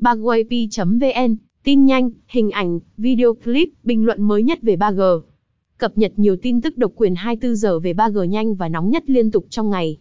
3GAP.vn, tin nhanh, hình ảnh, video clip, bình luận mới nhất về 3G. Cập nhật nhiều tin tức độc quyền 24 giờ về 3G nhanh và nóng nhất liên tục trong ngày.